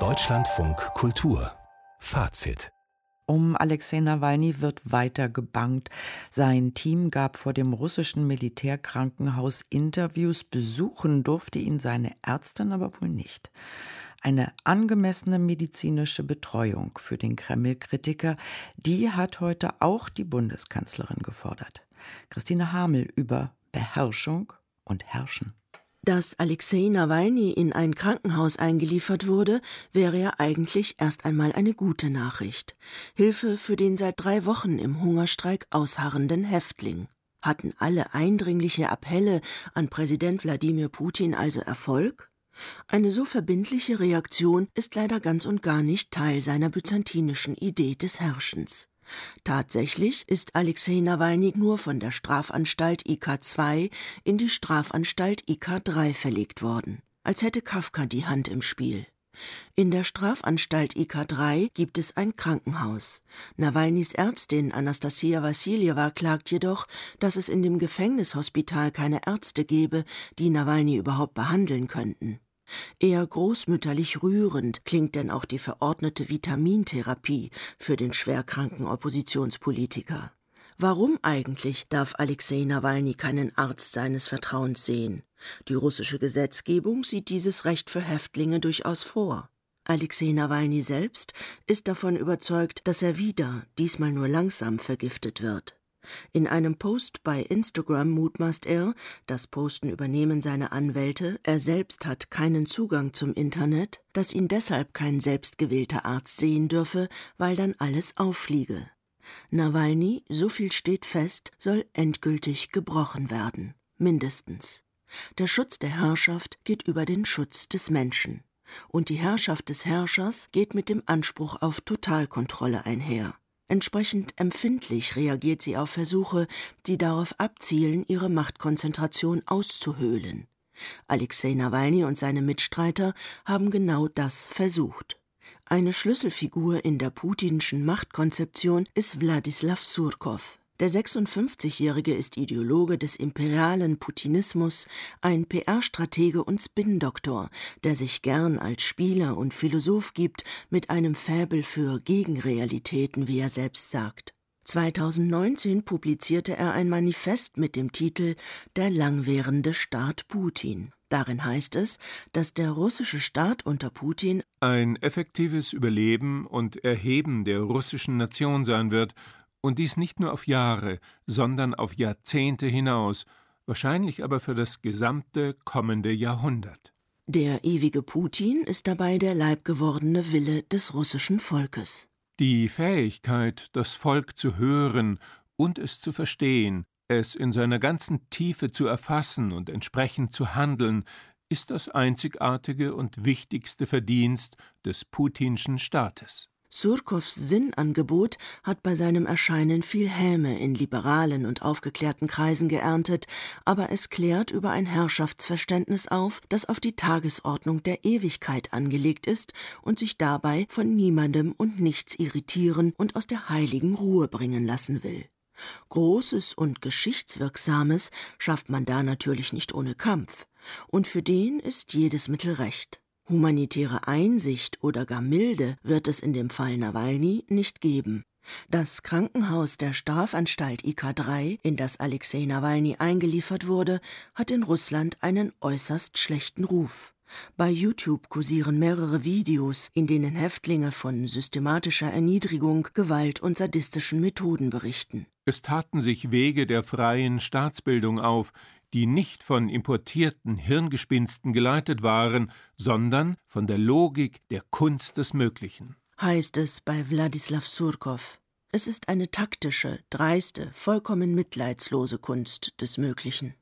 Deutschlandfunk Kultur Fazit um Alexei Nawalny wird weiter gebangt. Sein Team gab vor dem russischen Militärkrankenhaus Interviews. Besuchen durfte ihn seine Ärztin aber wohl nicht. Eine angemessene medizinische Betreuung für den Kreml-Kritiker, die hat heute auch die Bundeskanzlerin gefordert. Christine Hamel über Beherrschung und Herrschen. Dass Alexei Nawalny in ein Krankenhaus eingeliefert wurde, wäre ja eigentlich erst einmal eine gute Nachricht. Hilfe für den seit drei Wochen im Hungerstreik ausharrenden Häftling. Hatten alle eindringliche Appelle an Präsident Wladimir Putin also Erfolg? Eine so verbindliche Reaktion ist leider ganz und gar nicht Teil seiner byzantinischen Idee des Herrschens. Tatsächlich ist Alexei Nawalny nur von der Strafanstalt IK2 in die Strafanstalt IK3 verlegt worden, als hätte Kafka die Hand im Spiel. In der Strafanstalt IK3 gibt es ein Krankenhaus. Nawalnys Ärztin Anastasia Wassiljewa klagt jedoch, dass es in dem Gefängnishospital keine Ärzte gebe, die Nawalny überhaupt behandeln könnten. Eher großmütterlich rührend klingt denn auch die verordnete Vitamintherapie für den schwerkranken Oppositionspolitiker. Warum eigentlich darf Alexei Nawalny keinen Arzt seines Vertrauens sehen? Die russische Gesetzgebung sieht dieses Recht für Häftlinge durchaus vor. Alexei Nawalny selbst ist davon überzeugt, dass er wieder, diesmal nur langsam, vergiftet wird. In einem Post bei Instagram mutmaßt er, das Posten übernehmen seine Anwälte, er selbst hat keinen Zugang zum Internet, dass ihn deshalb kein selbstgewählter Arzt sehen dürfe, weil dann alles auffliege. Nawalny, so viel steht fest, soll endgültig gebrochen werden. Mindestens. Der Schutz der Herrschaft geht über den Schutz des Menschen. Und die Herrschaft des Herrschers geht mit dem Anspruch auf Totalkontrolle einher. Entsprechend empfindlich reagiert sie auf Versuche, die darauf abzielen, ihre Machtkonzentration auszuhöhlen. Alexei Nawalny und seine Mitstreiter haben genau das versucht. Eine Schlüsselfigur in der putinschen Machtkonzeption ist Wladislaw Surkov. Der 56-Jährige ist Ideologe des imperialen Putinismus, ein PR-Stratege und Spin-Doktor, der sich gern als Spieler und Philosoph gibt, mit einem Fäbel für Gegenrealitäten, wie er selbst sagt. 2019 publizierte er ein Manifest mit dem Titel Der langwährende Staat Putin. Darin heißt es, dass der russische Staat unter Putin ein effektives Überleben und Erheben der russischen Nation sein wird und dies nicht nur auf Jahre, sondern auf Jahrzehnte hinaus, wahrscheinlich aber für das gesamte kommende Jahrhundert. Der ewige Putin ist dabei der leibgewordene Wille des russischen Volkes. Die Fähigkeit, das Volk zu hören und es zu verstehen, es in seiner ganzen Tiefe zu erfassen und entsprechend zu handeln, ist das einzigartige und wichtigste Verdienst des putinschen Staates. Surkows Sinnangebot hat bei seinem Erscheinen viel Häme in liberalen und aufgeklärten Kreisen geerntet, aber es klärt über ein Herrschaftsverständnis auf, das auf die Tagesordnung der Ewigkeit angelegt ist und sich dabei von niemandem und nichts irritieren und aus der heiligen Ruhe bringen lassen will. Großes und Geschichtswirksames schafft man da natürlich nicht ohne Kampf, und für den ist jedes Mittel recht. Humanitäre Einsicht oder gar Milde wird es in dem Fall Nawalny nicht geben. Das Krankenhaus der Strafanstalt IK3, in das Alexei Nawalny eingeliefert wurde, hat in Russland einen äußerst schlechten Ruf. Bei YouTube kursieren mehrere Videos, in denen Häftlinge von systematischer Erniedrigung, Gewalt und sadistischen Methoden berichten. Es taten sich Wege der freien Staatsbildung auf, die nicht von importierten Hirngespinsten geleitet waren, sondern von der Logik der Kunst des Möglichen. Heißt es bei Wladislaw Surkow. Es ist eine taktische, dreiste, vollkommen mitleidslose Kunst des Möglichen.